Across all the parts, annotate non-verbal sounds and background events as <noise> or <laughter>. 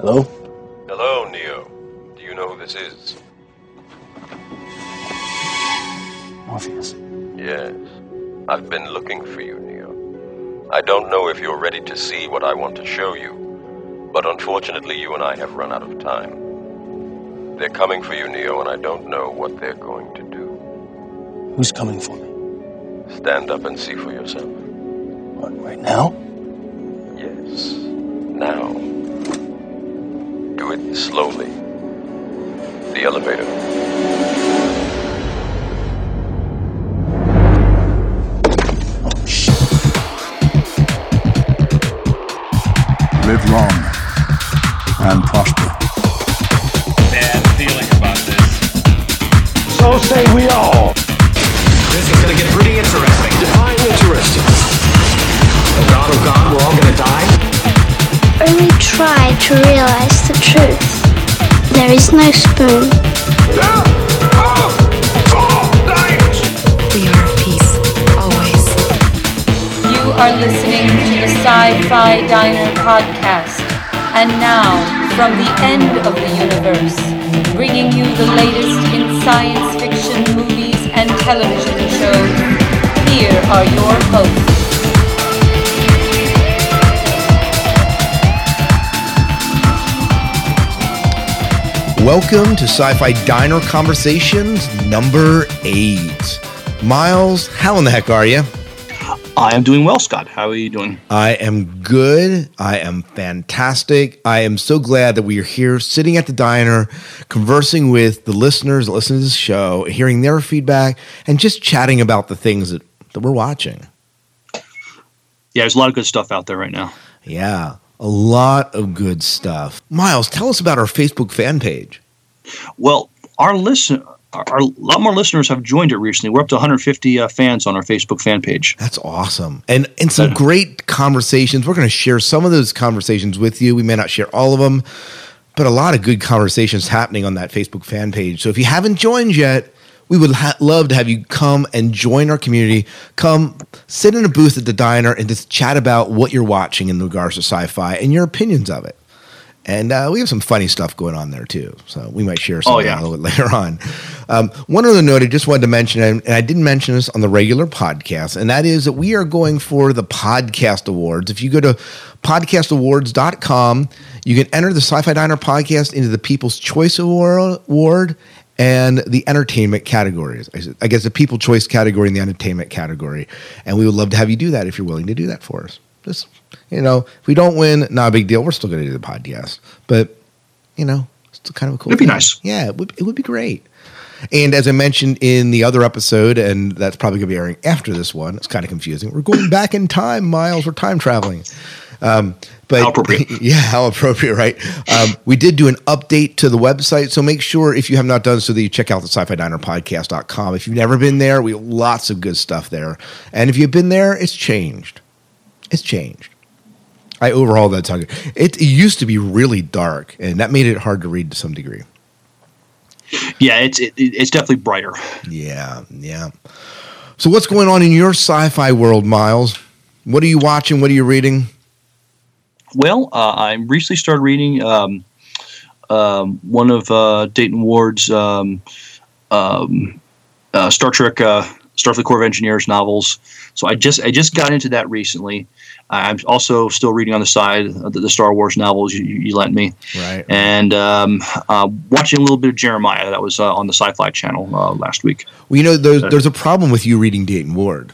Hello? Hello, Neo. Do you know who this is? Morpheus. Yes. I've been looking for you, Neo. I don't know if you're ready to see what I want to show you, but unfortunately, you and I have run out of time. They're coming for you, Neo, and I don't know what they're going to do. Who's coming for me? Stand up and see for yourself. What, right now? God, oh god, we're all gonna die? Only try to realize the truth. There is no spoon. We are at peace, always. You are listening to the Sci Fi Diner podcast. And now, from the end of the universe, bringing you the latest in science fiction movies and television shows, here are your hosts. Welcome to Sci Fi Diner Conversations number eight. Miles, how in the heck are you? I am doing well, Scott. How are you doing? I am good. I am fantastic. I am so glad that we are here sitting at the diner, conversing with the listeners that listen to this show, hearing their feedback, and just chatting about the things that, that we're watching. Yeah, there's a lot of good stuff out there right now. Yeah, a lot of good stuff. Miles, tell us about our Facebook fan page. Well, our listen, our, a lot more listeners have joined it recently. We're up to 150 uh, fans on our Facebook fan page. That's awesome. And and some <laughs> great conversations. We're going to share some of those conversations with you. We may not share all of them, but a lot of good conversations happening on that Facebook fan page. So if you haven't joined yet, we would ha- love to have you come and join our community. Come sit in a booth at the diner and just chat about what you're watching in regards to sci-fi and your opinions of it. And uh, we have some funny stuff going on there too. So we might share some Oh, of that yeah. a little bit later on. Um, one other note I just wanted to mention, and and I didn't mention this on the regular podcast, and that is that we are going for the podcast awards. If you go to podcastawards.com, you can enter the Sci Fi Diner podcast into the People's Choice Award. And the entertainment categories. I guess the people choice category and the entertainment category. And we would love to have you do that if you're willing to do that for us. Just, you know, if we don't win, not a big deal. We're still going to do the podcast. But, you know, it's kind of a cool It'd be thing. nice. Yeah, it would, it would be great. And as I mentioned in the other episode, and that's probably going to be airing after this one, it's kind of confusing. We're going back in time, Miles. We're time traveling. Um, but How appropriate. <laughs> yeah, how appropriate, right? Um, we did do an update to the website, so make sure if you have not done so that you check out the sci-fi diner podcast.com. If you've never been there, we have lots of good stuff there. And if you've been there, it's changed. It's changed. I overhauled that song. It, it used to be really dark, and that made it hard to read to some degree. Yeah, it's it, it's definitely brighter. Yeah, yeah. So what's going on in your sci-fi world, Miles? What are you watching? What are you reading? Well, uh, I recently started reading um, um, one of uh, Dayton Ward's um, um, uh, Star Trek, uh, Starfleet Corps of Engineers novels. So I just I just got into that recently. I'm also still reading on the side of the, the Star Wars novels you, you lent me, Right. and um, uh, watching a little bit of Jeremiah that was uh, on the Sci-Fi Channel uh, last week. Well, you know, there's, there's a problem with you reading Dayton Ward.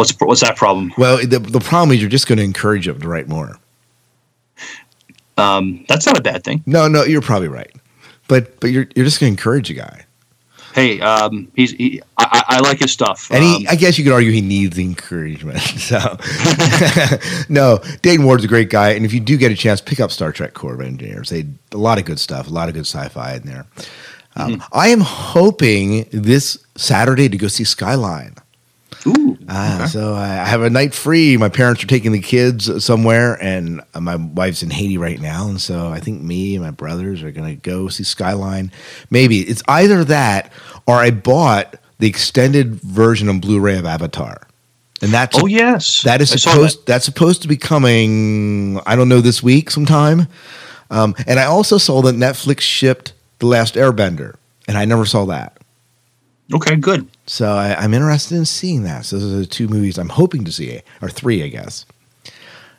What's what's that problem? Well, the, the problem is you're just going to encourage them to write more. Um, that's not a bad thing. No, no, you're probably right. But but you're you're just going to encourage a guy. Hey, um, he's he, I, I like his stuff. And he, Um, I guess you could argue he needs encouragement. <laughs> So, <laughs> no, Dayton Ward's a great guy. And if you do get a chance, pick up Star Trek Corps of Engineers. They a lot of good stuff, a lot of good sci-fi in there. Um, I am hoping this Saturday to go see Skyline. Ooh, Ah, so I have a night free. My parents are taking the kids somewhere, and my wife's in Haiti right now, and so I think me and my brothers are going to go see Skyline. Maybe it's either that or I bought the extended version on Blu-ray of Avatar, and that's oh yes, that is I supposed that's supposed to be coming. I don't know this week sometime. Um, and I also saw that Netflix shipped The Last Airbender, and I never saw that. Okay, good. So I, I'm interested in seeing that. So those are the two movies I'm hoping to see, or three, I guess.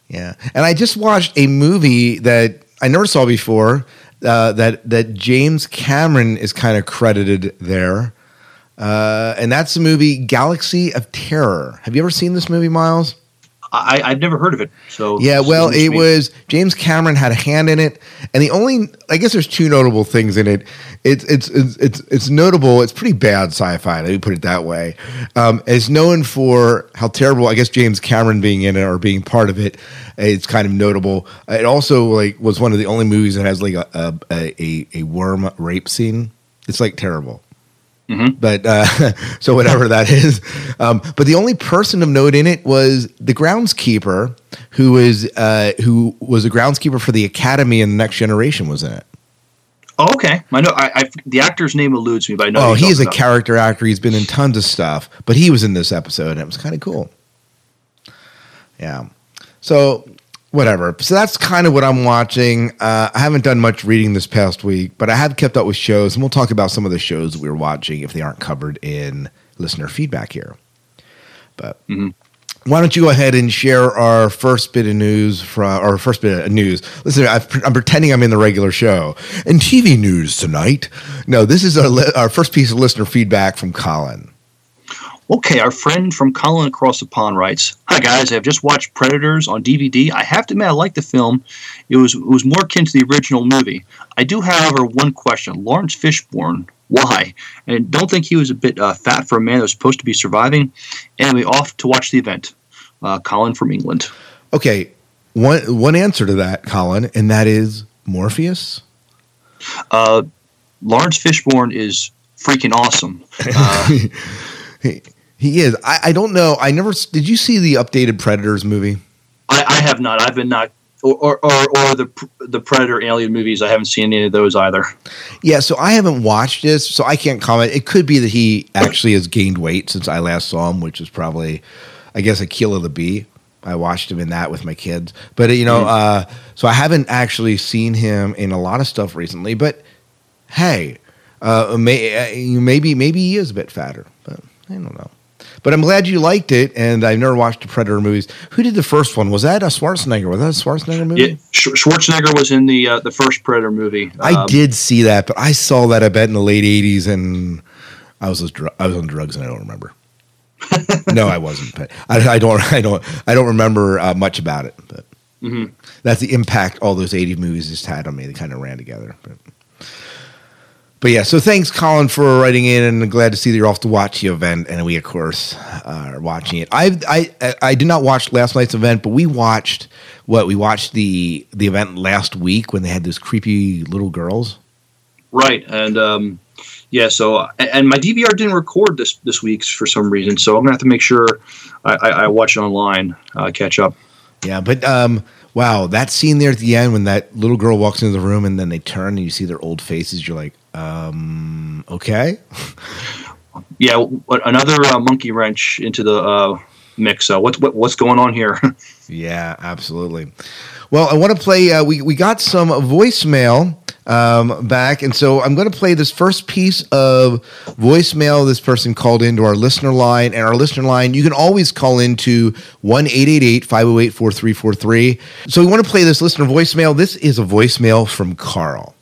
Yeah, and I just watched a movie that I never saw before. Uh, that that James Cameron is kind of credited there, uh, and that's the movie Galaxy of Terror. Have you ever seen this movie, Miles? I, I've never heard of it. So Yeah, well, it me. was James Cameron had a hand in it, and the only I guess there's two notable things in it. It's it's it's it's, it's notable. It's pretty bad sci-fi. Let me put it that way. Um, it's known for how terrible I guess James Cameron being in it or being part of it. It's kind of notable. It also like was one of the only movies that has like a a a, a worm rape scene. It's like terrible. But uh, <laughs> so whatever that is. Um, but the only person of note in it was the groundskeeper, who was uh, who was a groundskeeper for the academy and the next generation was in it. Oh, okay. I know. I, I the actor's name eludes me, but I know. oh, who he is a about. character actor. He's been in tons of stuff, but he was in this episode, and it was kind of cool. Yeah. So whatever. So that's kind of what I'm watching. Uh, I haven't done much reading this past week, but I have kept up with shows, and we'll talk about some of the shows we are watching if they aren't covered in listener feedback here. But why don't you go ahead and share our first bit of news from our first bit of news? Listen, I've, I'm pretending I'm in the regular show. And TV news tonight, no, this is our, li- our first piece of listener feedback from Colin. Okay, our friend from Colin across the pond writes, "Hi guys, I've just watched Predators on DVD. I have to admit, I like the film. It was it was more akin to the original movie. I do, have however, one question: Laurence Fishburne, why? And don't think he was a bit uh, fat for a man that was supposed to be surviving. Anyway, off to watch the event. Uh, Colin from England. Okay, one one answer to that, Colin, and that is Morpheus. Uh, Laurence Fishburne is freaking awesome. <laughs> Uh, he, he is. I, I don't know. I never did. You see the updated Predators movie? I, I have not. I've been not. Or, or, or, or the the Predator Alien movies. I haven't seen any of those either. Yeah, so I haven't watched this, so I can't comment. It could be that he actually has gained weight since I last saw him, which is probably, I guess, Akeelah the Bee. I watched him in that with my kids, but you know, uh, so I haven't actually seen him in a lot of stuff recently. But hey, uh, may, uh, maybe maybe he is a bit fatter, but I don't know. But I'm glad you liked it, and I've never watched the Predator movies. Who did the first one? Was that a Schwarzenegger? Was that a Schwarzenegger movie? Yeah, Schwarzenegger was in the uh, the first Predator movie. I Um, did see that, but I saw that I bet in the late '80s, and I was dr- I was on drugs, and I don't remember. <laughs> no, I wasn't. But I, I don't. I don't. I don't remember uh, much about it. But Mhm. that's the impact all those '80s movies just had on me. They kind of ran together. But, but yeah, so thanks, Colin, for writing in, and glad to see that you're off to watch the event, and we of course uh, are watching it. I I I did not watch last night's event, but we watched what we watched the the event last week when they had those creepy little girls. Right, and um, yeah, so and- my DVR didn't record this this week for some reason, so I'm gonna have to make sure I, I, I watch it online, uh, catch up. Yeah, but um, wow, that scene there at the end when that little girl walks into the room and then they turn and you see their old faces, you're like, um, okay. Yeah, another uh, monkey wrench into the uh, mix. Uh, what's what, what's going on here? <laughs> Yeah, absolutely. Well, I want to play. Uh, we we got some voicemail um, back, and so I'm going to play this first piece of voicemail. This person called into our listener line, and our listener line you can always call into one 508 4343 So we want to play this listener voicemail. This is a voicemail from Carl.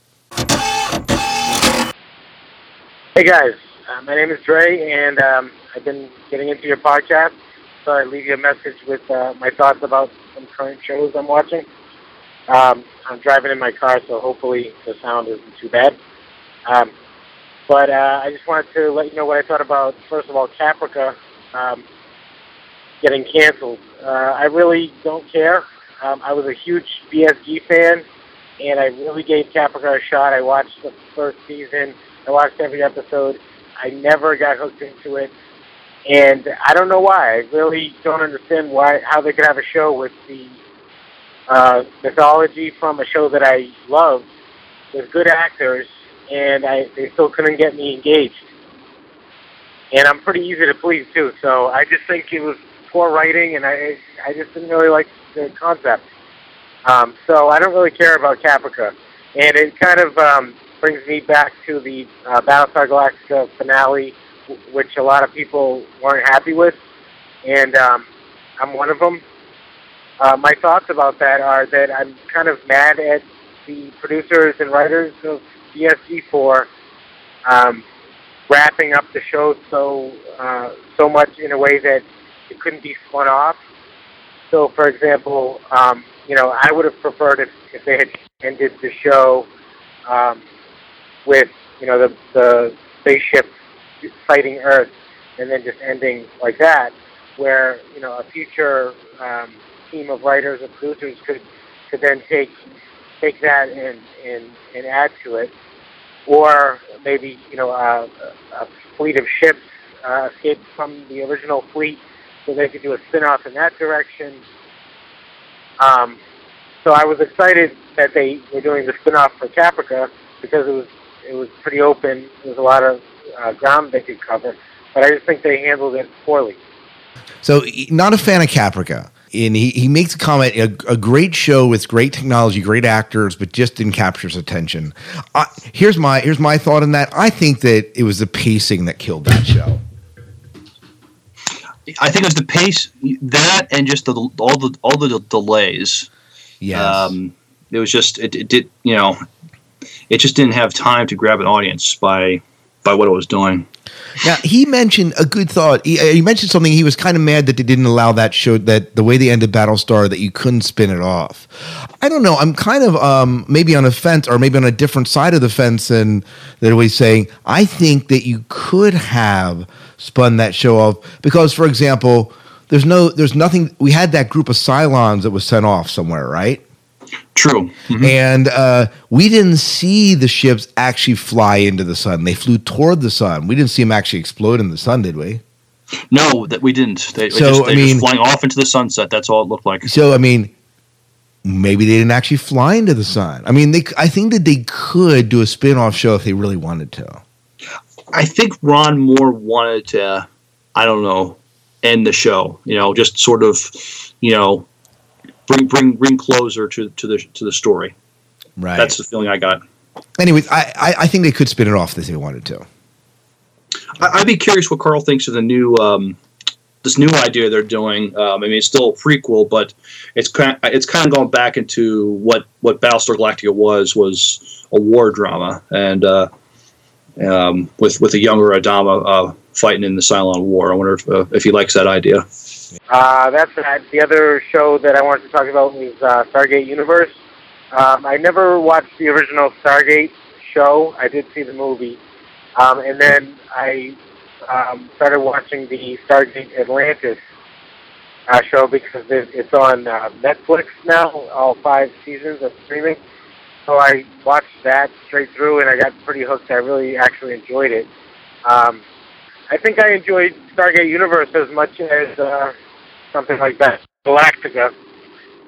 Hey guys, uh, my name is Dre, and um, I've been getting into your podcast. So I leave you a message with uh, my thoughts about some current shows I'm watching. Um, I'm driving in my car, so hopefully the sound isn't too bad. Um, but uh, I just wanted to let you know what I thought about, first of all, Caprica um, getting canceled. Uh, I really don't care. Um, I was a huge BSG fan, and I really gave Caprica a shot. I watched the first season. I watched every episode. I never got hooked into it, and I don't know why. I really don't understand why how they could have a show with the uh, mythology from a show that I love with good actors, and I they still couldn't get me engaged. And I'm pretty easy to please too, so I just think it was poor writing, and I I just didn't really like the concept. Um, so I don't really care about Caprica, and it kind of um, brings me back to the uh, Battlestar Galactica finale, w- which a lot of people weren't happy with, and um, I'm one of them. Uh, my thoughts about that are that I'm kind of mad at the producers and writers of BSG for um, wrapping up the show so uh, so much in a way that it couldn't be spun off. So, for example, um, you know, I would have preferred if, if they had ended the show um, with you know the the spaceship fighting Earth, and then just ending like that, where you know a future um, team of writers and producers could could then take take that and and and add to it, or maybe you know a, a fleet of ships uh, escaped from the original fleet, so they could do a spin-off in that direction. Um, so I was excited that they were doing the spin-off for Caprica because it was it was pretty open. There was a lot of uh, ground they could cover, but I just think they handled it poorly. So, not a fan of Caprica. And he, he makes a comment a, a great show with great technology, great actors, but just didn't capture his attention. I, here's my here's my thought on that. I think that it was the pacing that killed that show. I think it was the pace that and just the all the all the delays. Yes. Um, it was just it, it did you know it just didn't have time to grab an audience by by what it was doing. Now he mentioned a good thought. He, uh, he mentioned something. He was kind of mad that they didn't allow that show that the way they ended Battlestar that you couldn't spin it off. I don't know. I'm kind of um, maybe on a fence or maybe on a different side of the fence than that way saying. I think that you could have spun that show off because, for example, there's no there's nothing. We had that group of Cylons that was sent off somewhere, right? True. And uh, we didn't see the ships actually fly into the sun. They flew toward the sun. We didn't see them actually explode in the sun, did we? No, that we didn't. They, So, just, I they mean- just flying off into the sunset. That's all it looked like. So, I mean, maybe they didn't actually fly into the sun. I mean, they, I think that they could do a spin off show if they really wanted to. I think Ron Moore wanted to, I don't know, end the show. You know, just sort of, you know, bring bring bring closer to to the to the story. Right. That's the feeling I got. Anyways, I, I, I think they could spin it off if they wanted to. I, I'd be curious what Carl thinks of the new um, this new idea they're doing. Um, I mean, it's still a prequel, but it's kind it's kind of going back into what what Battlestar Galactica was was a war drama, and uh, um, with with a younger Adama uh, fighting in the Cylon War. I wonder if uh, if he likes that idea. Uh, that's that. The other show that I wanted to talk about was uh, Stargate Universe. Um, I never watched the original Stargate show. I did see the movie, um, and then I um, started watching the Stargate Atlantis uh, show because it, it's on uh, Netflix now. All five seasons of streaming. So I watched that straight through, and I got pretty hooked. I really actually enjoyed it. Um, I think I enjoyed Stargate Universe as much as uh, something like that, Galactica.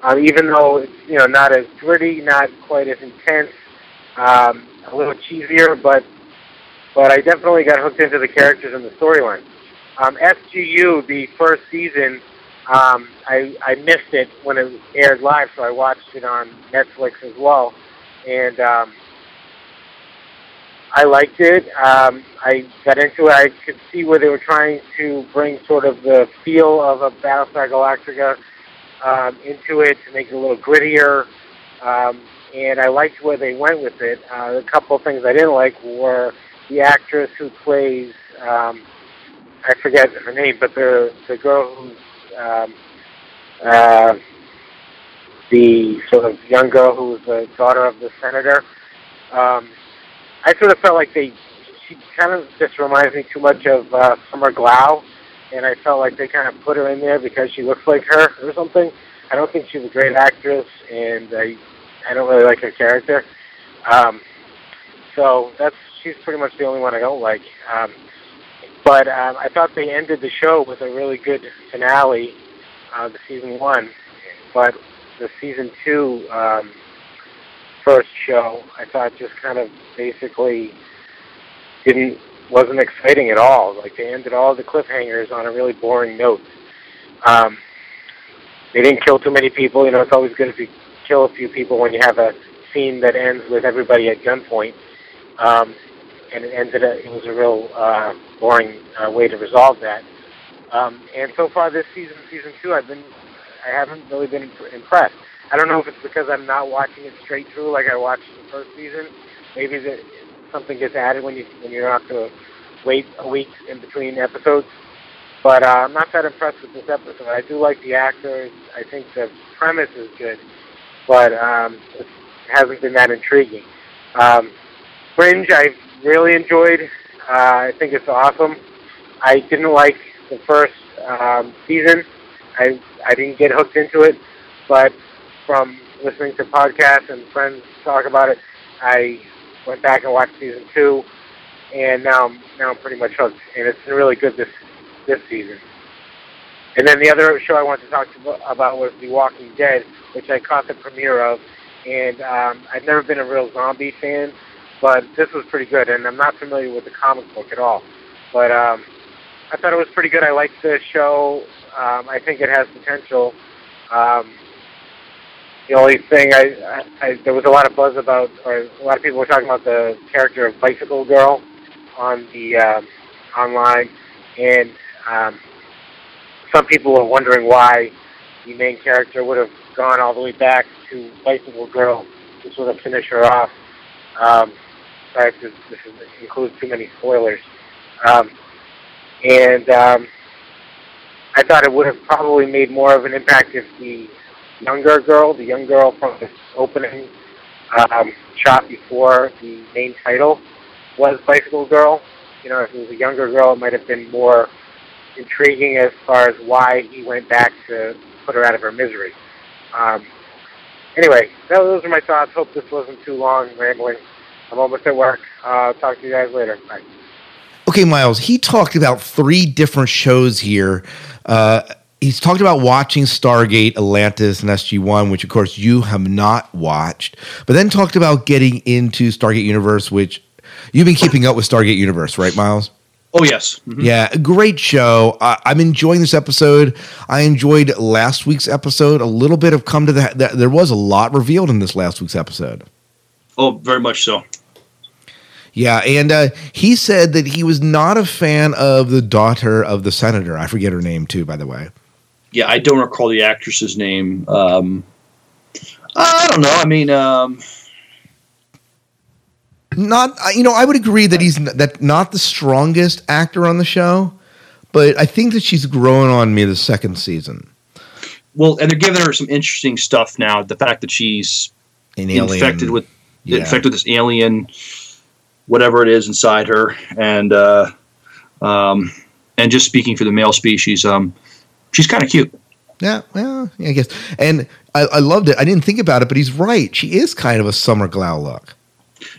Um, even though it's you know not as gritty, not quite as intense, um, a little cheesier, but but I definitely got hooked into the characters and the storyline. Um, SGU, the first season, um, I I missed it when it aired live, so I watched it on Netflix as well, and um, I liked it. Um, I got into it. I could see where they were trying to bring sort of the feel of a Battlestar Galactica um, into it to make it a little grittier. Um, and I liked where they went with it. Uh, a couple of things I didn't like were the actress who plays, um, I forget her name, but the the girl who's um, uh, the sort of young girl who was the daughter of the senator. Um, I sort of felt like they, she kind of just reminds me too much of uh, Summer Glau, and I felt like they kind of put her in there because she looks like her or something. I don't think she's a great actress, and I, I don't really like her character. Um, so that's she's pretty much the only one I don't like. Um, but um, I thought they ended the show with a really good finale, uh, the season one. But the season two um, first show, I thought just kind of basically didn't wasn't exciting at all. Like they ended all the cliffhangers on a really boring note. Um, they didn't kill too many people. You know, it's always good if you kill a few people when you have a scene that ends with everybody at gunpoint. Um, and it ended. A, it was a real uh, boring uh, way to resolve that. Um, and so far this season, season two, I've been, I haven't really been impressed. I don't know if it's because I'm not watching it straight through like I watched the first season. Maybe that something gets added when you when you're not to wait a week in between episodes. But uh, I'm not that impressed with this episode. I do like the actors. I think the premise is good, but um, it hasn't been that intriguing. Um, Fringe, I really enjoyed. Uh, I think it's awesome. I didn't like the first um, season. I I didn't get hooked into it, but from listening to podcasts and friends talk about it, I went back and watched season two, and now I'm now I'm pretty much hooked, and it's been really good this this season. And then the other show I wanted to talk to about was The Walking Dead, which I caught the premiere of, and um, I've never been a real zombie fan, but this was pretty good, and I'm not familiar with the comic book at all, but um, I thought it was pretty good. I liked the show. Um, I think it has potential. Um, the only thing I, I, I there was a lot of buzz about, or a lot of people were talking about the character of Bicycle Girl on the uh, online, and um, some people were wondering why the main character would have gone all the way back to Bicycle Girl to sort of finish her off. Um, sorry if this, this includes too many spoilers. Um, and um, I thought it would have probably made more of an impact if the younger girl, the young girl from the opening um, shot before the main title, was Bicycle Girl. You know, if it was a younger girl, it might have been more intriguing as far as why he went back to put her out of her misery. Um, anyway, those are my thoughts. Hope this wasn't too long rambling. I'm almost at work. Uh, talk to you guys later. Bye. Okay, Miles, he talked about three different shows here. Uh, he's talked about watching Stargate, Atlantis, and SG1, which of course you have not watched, but then talked about getting into Stargate Universe, which you've been keeping up with Stargate Universe, right, Miles? Oh yes, mm-hmm. yeah, great show. Uh, I'm enjoying this episode. I enjoyed last week's episode. A little bit of come to the. There was a lot revealed in this last week's episode. Oh, very much so. Yeah, and uh, he said that he was not a fan of the daughter of the senator. I forget her name too, by the way. Yeah, I don't recall the actress's name. Um, I don't know. I mean, um, not you know, I would agree that he's that not the strongest actor on the show, but I think that she's growing on me the second season. Well, and they're giving her some interesting stuff now. The fact that she's An alien. infected with Yeah. infected with this alien, whatever it is inside her, and uh, um, and just speaking for the male species, um, she's kind of cute. Yeah, well, yeah, I guess. And I, I loved it. I didn't think about it, but he's right. She is kind of a Summer Glau look.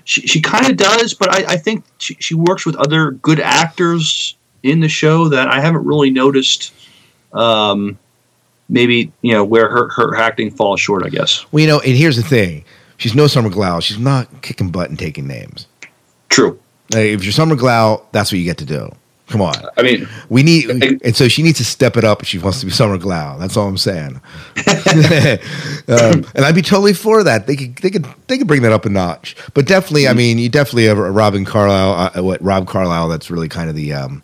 She she kind of does, but I, I think she, she works with other good actors in the show that I haven't really noticed. Um, maybe you know where her her acting falls short. I guess. Well, you know, and here's the thing: she's no Summer Glau. She's not kicking butt and taking names. True. Like, if you're Summer Glau, that's what you get to do. Come on. I mean, we need, and so she needs to step it up if she wants to be Summer Glau. That's all I'm saying. <laughs> um, and I'd be totally for that. They could, they could, they could bring that up a notch. But definitely, I mean, you definitely have a Robin Carlyle, uh, what Rob Carlyle. That's really kind of the um,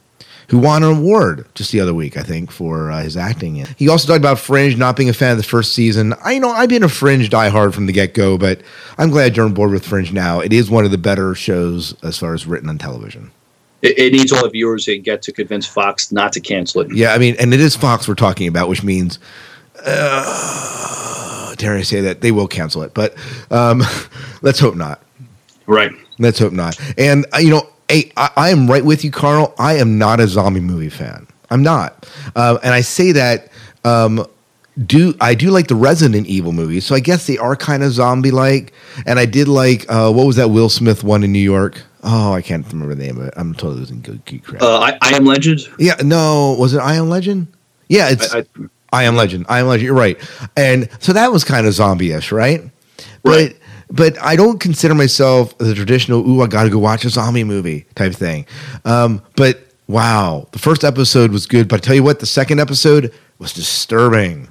who won an award just the other week, I think, for uh, his acting. He also talked about Fringe not being a fan of the first season. I you know I've been a Fringe diehard from the get go, but I'm glad you're on board with Fringe now. It is one of the better shows as far as written on television. It, it needs all the viewers it can get to convince Fox not to cancel it. Yeah, I mean, and it is Fox we're talking about, which means, uh, dare I say that they will cancel it, but um, <laughs> let's hope not. Right. Let's hope not. And uh, you know, hey, I, I am right with you, Carl. I am not a zombie movie fan. I'm not, uh, and I say that. Um, do I do like the Resident Evil movies? So I guess they are kind of zombie like. And I did like uh, what was that Will Smith one in New York? Oh, I can't remember the name of it. I'm totally losing good geek crap. Uh, I, I am Legend. Yeah, no, was it I Am Legend? Yeah, it's I, I, Am Legend. I Am Legend. You're right. And so that was kind of zombie-ish, right? Right. But but I don't consider myself the traditional. Ooh, I got to go watch a zombie movie type thing. Um, but wow, the first episode was good. But I tell you what, the second episode was disturbing.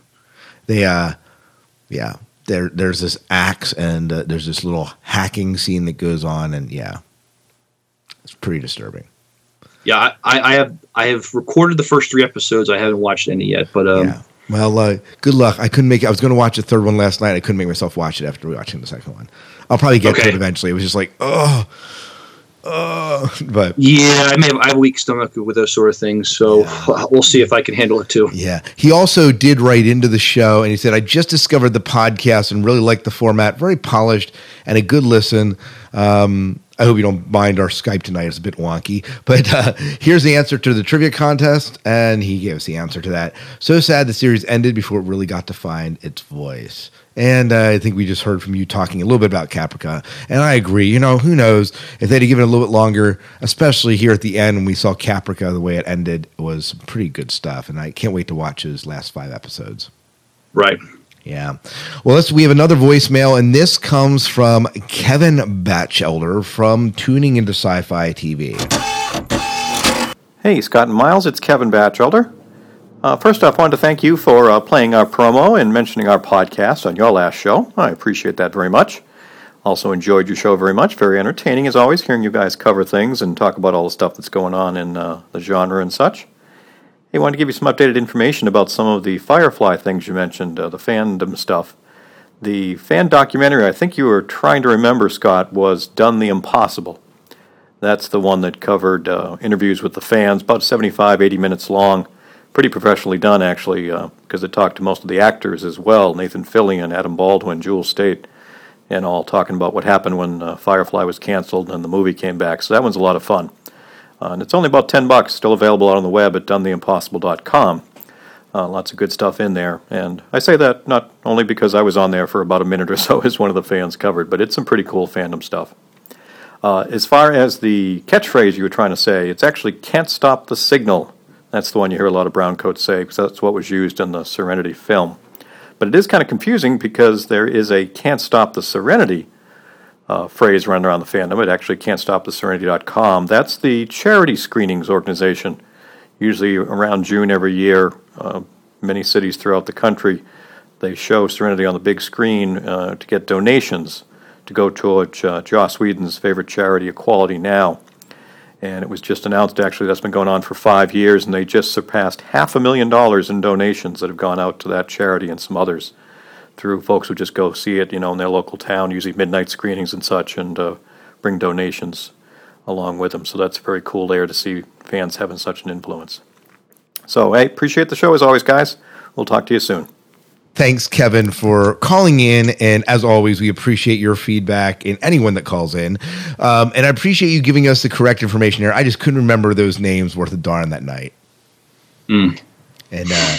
They, uh, yeah, there there's this axe and uh, there's this little hacking scene that goes on, and yeah, it's pretty disturbing. Yeah, I, I have I have recorded the first three episodes. I haven't watched any yet, but um, Yeah. Well, uh, good luck. I couldn't make. it. I was going to watch the third one last night. I couldn't make myself watch it after watching the second one. I'll probably get to it eventually. It was just like, oh, oh. But yeah, I may have I have a weak stomach with those sort of things, so <laughs> we'll see if I can handle it too. Yeah. He also did write into the show and he said, I just discovered the podcast and really liked the format. Very polished and a good listen. Um, I hope you don't mind our Skype tonight. It's a bit wonky. But uh, here's the answer to the trivia contest. And he gave us the answer to that. So sad the series ended before it really got to find its voice. And uh, I think we just heard from you talking a little bit about Caprica. And I agree. You know, who knows if they'd have given it a little bit longer, especially here at the end when we saw Caprica, the way it ended was pretty good stuff. And I can't wait to watch those last five episodes. Right. Yeah. Well, let's, we have another voicemail, and this comes from Kevin Batchelder from Tuning into Sci Fi TV. Hey, Scott and Miles, it's Kevin Batchelder. Uh, first off, I wanted to thank you for uh, playing our promo and mentioning our podcast on your last show. I appreciate that very much. Also enjoyed your show very much. Very entertaining, as always, hearing you guys cover things and talk about all the stuff that's going on in uh, the genre and such. Hey, wanted to give you some updated information about some of the Firefly things you mentioned, uh, the fandom stuff. The fan documentary I think you were trying to remember, Scott, was Done the Impossible. That's the one that covered uh, interviews with the fans, about 75, 80 minutes long. Pretty professionally done, actually, because it talked to most of the actors as well Nathan Fillion, Adam Baldwin, Jewel Staite, and all talking about what happened when uh, Firefly was canceled and the movie came back. So that one's a lot of fun. Uh, and it's only about 10 bucks, still available out on the web at donetheimpossible.com. Uh, lots of good stuff in there. And I say that not only because I was on there for about a minute or so <laughs> as one of the fans covered, but it's some pretty cool fandom stuff. Uh, as far as the catchphrase you were trying to say, it's actually can't stop the signal. That's the one you hear a lot of browncoats say because that's what was used in the Serenity film. But it is kind of confusing because there is a can't stop the Serenity uh, phrase running around the fandom. It actually can't stop the Serenity.com. That's the charity screenings organization. Usually around June every year, uh, many cities throughout the country, they show Serenity on the big screen uh, to get donations to go towards uh, Joss Whedon's favorite charity, Equality Now. And it was just announced, actually, that's been going on for five years, and they just surpassed half a million dollars in donations that have gone out to that charity and some others through folks who just go see it, you know, in their local town, usually midnight screenings and such, and uh, bring donations along with them. So that's very cool there to see fans having such an influence. So, hey, appreciate the show as always, guys. We'll talk to you soon. Thanks, Kevin, for calling in. And as always, we appreciate your feedback and anyone that calls in. Um, and I appreciate you giving us the correct information here. I just couldn't remember those names worth a darn that night. And uh,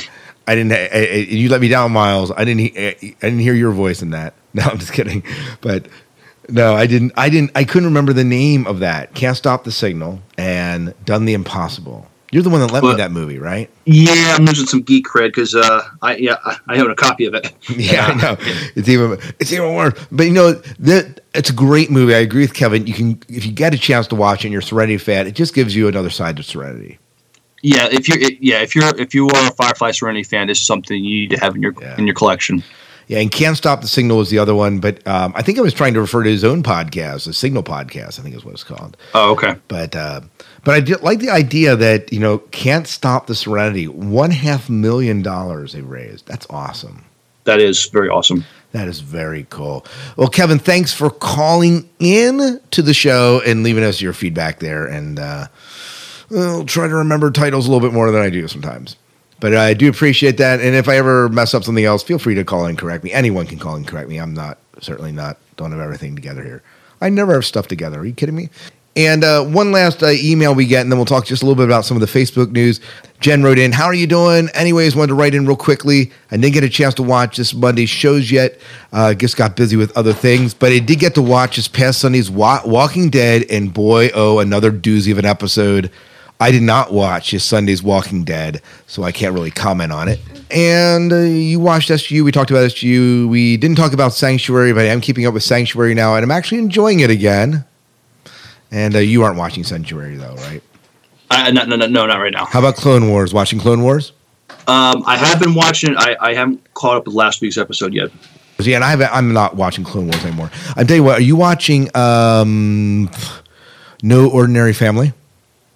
I didn't. I, I, you let me down, Miles. I didn't. he- I didn't hear your voice in that. <laughs> No, I'm just kidding. But no, I didn't. I didn't. I couldn't remember the name of that. Can't stop the signal and done the impossible. You're the one that lent me that movie, right? Yeah, I'm losing some geek cred because uh, I yeah I, I own a copy of it. <laughs> Yeah, I know. It's even it's even worse. But you know that it's a great movie. I agree with Kevin. You can if you get a chance to watch it and you're Serenity fan, it just gives you another side to Serenity. Yeah, if you're yeah if you're if you are a Firefly Serenity fan, this is something you need to have in your in your collection. Yeah, and Can't Stop the Signal was the other one, but um, I think I was trying to refer to his own podcast, the Signal Podcast, I think is what it's called. Oh, okay. But uh, but I did like the idea that you know Can't Stop the Serenity, one half million dollars they raised. That's awesome. That is very awesome. That is very cool. Well, Kevin, thanks for calling in to the show and leaving us your feedback there. And uh, I'll try to remember titles a little bit more than I do sometimes. But I do appreciate that. And if I ever mess up something else, feel free to call and correct me. Anyone can call and correct me. I'm not, certainly not, don't have everything together here. I never have stuff together. Are you kidding me? And uh, one last uh, email we get, and then we'll talk just a little bit about some of the Facebook news. Jen wrote in, How are you doing? Anyways, wanted to write in real quickly. I didn't get a chance to watch this Monday's shows yet. Uh, just got busy with other things, but I did get to watch this past Sunday's Wa- Walking Dead, and boy, oh, another doozy of an episode. I did not watch this Sunday's Walking Dead, so I can't really comment on it. And uh, you watched SGU. We talked about SGU. We didn't talk about Sanctuary, but I am keeping up with Sanctuary now, and I'm actually enjoying it again. And uh, you aren't watching Sanctuary, though, right? I, no, no, no, no, not right now. How about Clone Wars? Watching Clone Wars? Um, I have been watching. I, I haven't caught up with last week's episode yet. Yeah, and I have, I'm not watching Clone Wars anymore. I'm telling you what. Are you watching um, No Ordinary Family?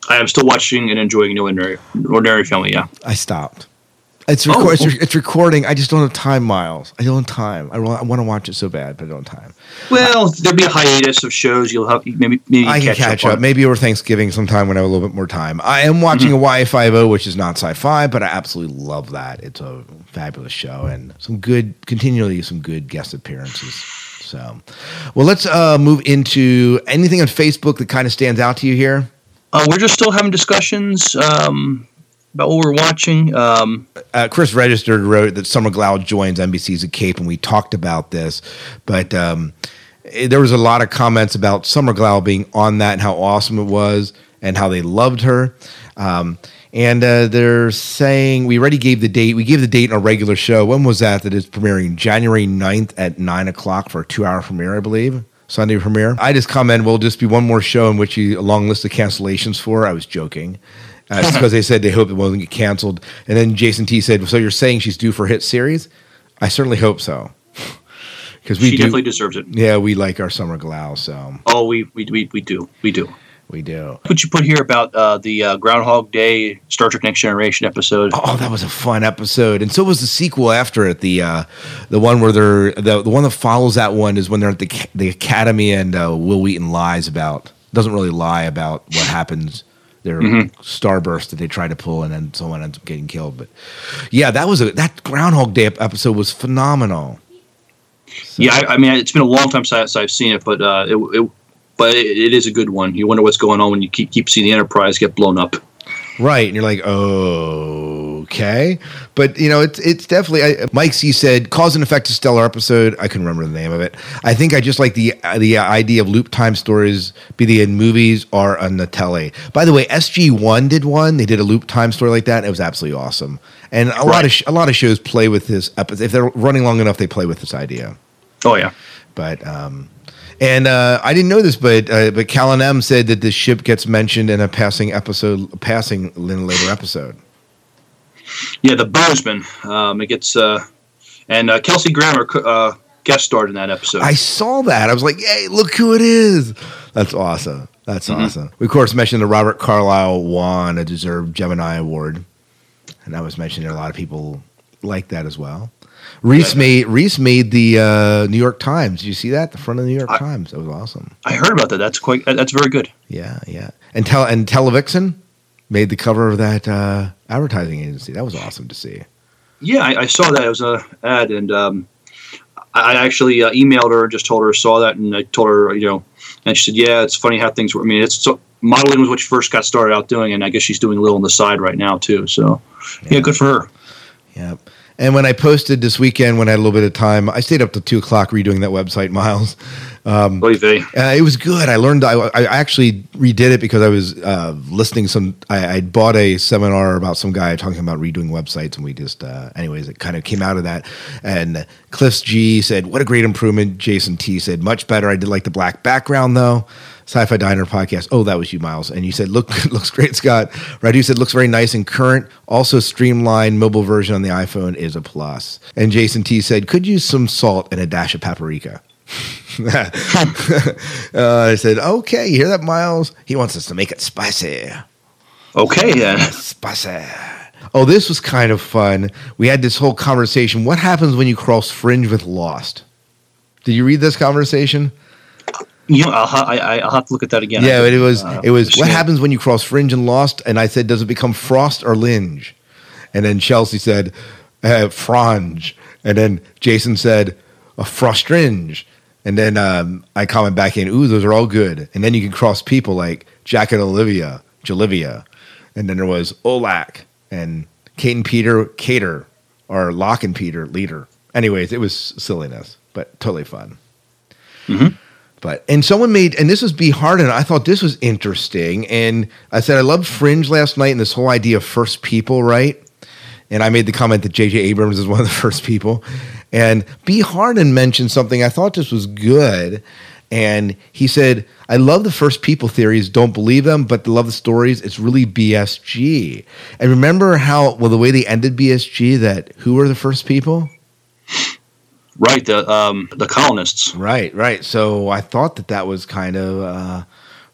I am still watching and enjoying No Ordinary, Ordinary Family. Yeah, I stopped. It's, Oh, it's, re- it's recording. I just don't have time, Miles. I don't have time. I, wa- I want to watch it so bad, but I don't have time. Well, there'll be a hiatus of shows. You'll have maybe maybe I can catch, up. on. Maybe over Thanksgiving sometime when I have a little bit more time. I am watching Mm-hmm. Hawaii Five-0, which is not sci-fi, but I absolutely love that. It's a fabulous show and some good, continually some good guest appearances. So, well, let's uh, move into anything on Facebook that kind of stands out to you here. Uh, we're just still having discussions um, about what we're watching. Um, uh, Chris Registered wrote that Summer Glau joins NBC's A Cape, and we talked about this. But um, eh, there was a lot of comments about Summer Glau being on that and how awesome it was and how they loved her. Um, and uh, they're saying we already gave the date. We gave the date in our regular show. When was that? That is premiering January 9th at 9 o'clock for a two hour premiere, I believe. Sunday premiere. I just commented, will just be one more show in which you a long list of cancellations for. I was joking. Uh, <laughs> because they said they hope it won't get canceled. And then Jason T said, "So you're saying she's due for a hit series? I certainly hope so, <laughs> because we she do. definitely deserves it. yeah, we like our Summer Glau, so Oh, we we, we, we do we do. We do. What you put here about uh, the uh, Groundhog Day Star Trek Next Generation episode? Oh, that was a fun episode, and so was the sequel after it. The uh, the one where they're the the one that follows that one is when they're at the the academy and uh, Wil Wheaton lies about doesn't really lie about what happens. Their Mhm. starburst that they try to pull, and then someone ends up getting killed. But yeah, that was a that Groundhog Day episode was phenomenal. Yeah, I, I mean it's been a long time since I've seen it, but uh, it, it but it, it is a good one. You wonder what's going on when you keep keep seeing the Enterprise get blown up. Right, and you're like, okay, but you know, it's it's definitely. I, Mike C said, "Cause and effect is stellar episode." I can't remember the name of it. I think I just like the the idea of loop time stories, be they in movies or on the tele. By the way, SG One did one. They did a loop time story like that. It was absolutely awesome. And a lot of sh- a lot of shows play with this episode. If they're running long enough, they play with this idea. Oh yeah, but um, and uh, I didn't know this, but uh, but Callan M said that this ship gets mentioned in a passing episode, passing in a later episode. yeah, the Bozeman. Um, it gets uh, and uh, Kelsey Grammer uh, guest starred in that episode. I saw that. I was like, "Hey, look who it is!" That's awesome. That's Mhm. awesome. We of course mentioned the Robert Carlyle won a deserved Gemini Award, and that was mentioned. A lot of people like that as well. Reese made Reese made the uh, New York Times. Did you see that? The front of the New York Times. That was awesome. I heard about that. That's quite. That's very good. Yeah, yeah. And tell and Televixen made the cover of that uh, advertising agency. That was awesome to see. Yeah, I, I saw that. It was a ad, and um, I I actually uh, emailed her and just told her I saw that, and I told her, you know, and she said, "Yeah, it's funny how things work." I mean, it's so, modeling was what she first got started out doing, and I guess she's doing a little on the side right now too. So, yeah, good for her. Yep. And when I posted this weekend, when I had a little bit of time, I stayed up till two o'clock redoing that website, <laughs> Miles. Um, Oy vey. uh, it was good. I learned. I, I actually redid it because I was uh, listening. Some I, I bought a seminar about some guy talking about redoing websites, and we just, uh, anyways, it kind of came out of that. And Cliffs G said, "What a great improvement." Jason T said, "Much better." I did like the black background though. Sci-Fi Diner podcast. Oh, that was you, Miles. And you said, "Look, <laughs> looks great, Scott." Radu said, "Looks very nice and current." Also, streamlined mobile version on the iPhone is a plus. And Jason T said, "Could use some salt and a dash of paprika." <laughs> uh, I said, "Okay, you hear that, Miles? He wants us to make it spicy." Okay, then. Spicy. Oh, this was kind of fun. We had this whole conversation. What happens when you cross fringe with Lost? Did you read this conversation? You know, I'll, ha- I, I- I'll have to look at that again. yeah, it was. Uh, it was. What happens when you cross fringe and Lost? And I said, does it become Frost or Linge? And then Chelsea said, uh, Frange. And then Jason said, a Frostringe. And then um, I comment back in, ooh, those are all good. And then you can cross people like Jack and Olivia, Jolivia. And then there was Olak and Kate and Peter, Cater, or Locke and Peter, leader. Anyways, it was silliness, but totally fun. But and someone made and this was B Harden. I thought this was interesting, and I said I loved Fringe last night and this whole idea of first people, right? And I made the comment that J.J. Abrams is <laughs> one of the first people, and B Harden mentioned something. I thought this was good, and he said, "I love the first people theories. Don't believe them, but love the stories. It's really BSG." And remember how well the way they ended BSG that who were the first people? Right, the um, the colonists. Right, right. So I thought that that was kind of uh,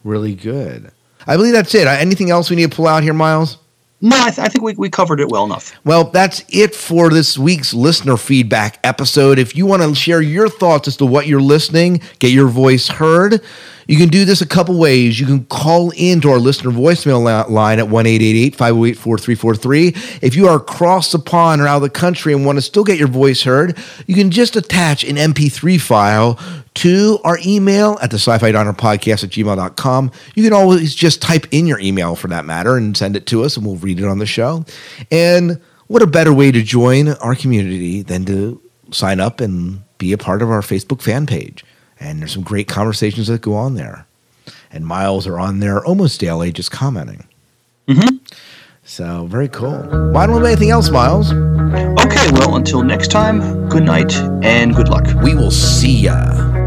really good. I believe that's it. Uh, Anything else we need to pull out here, Miles? No, I, th- I think we, we covered it well enough. Well, that's it for this week's listener feedback episode. If you want to share your thoughts as to what you're listening, get your voice heard, you can do this a couple ways. You can call into our listener voicemail line at 1 508 4343. If you are across the pond or out of the country and want to still get your voice heard, you can just attach an MP3 file to our email at the sci-fi diner podcast at gmail.com. You can always just type in your email for that matter and send it to us and we'll read it on the show. And what a better way to join our community than to sign up and be a part of our Facebook fan page. And there's some great conversations that go on there. And Miles are on there almost daily just commenting. Mm-hmm. So very cool. Well, I don't have anything else, Miles. Okay, well, until next time, good night and good luck. We will see ya.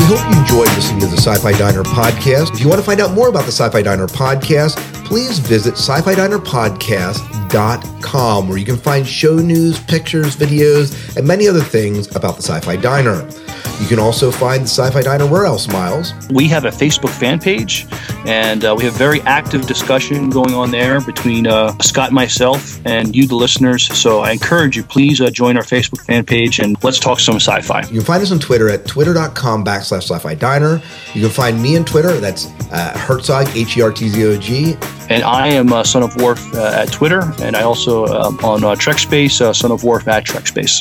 Hope you enjoyed listening to the Sci Fi Diner podcast. If you want to find out more about the Sci Fi Diner podcast, please visit sci fi diner podcast.com where you can find show news, pictures, videos, and many other things about the Sci Fi Diner. You can also find the Sci Fi Diner where else, Miles? We have a Facebook fan page, and uh, we have very active discussion going on there between uh, Scott and myself and you, the listeners. So I encourage you, please uh, join our Facebook fan page and let's talk some sci fi. You can find us on Twitter at twitter.com backslash sci fi diner. You can find me on Twitter, that's uh, Hertzog, H E R T Z O G. And I am uh, Son of Worf uh, at Twitter, and I also um, on uh, Trek Space, uh, Son of Worf at Trek Space.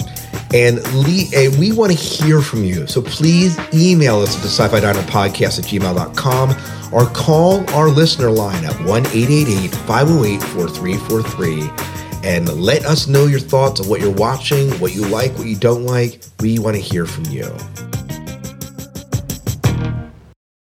And, and eh, we want to hear from you. So please email us at the sci fi diner podcast at gmail.com or call our listener line at 1 508 4343 and let us know your thoughts of what you're watching, what you like, what you don't like. We want to hear from you.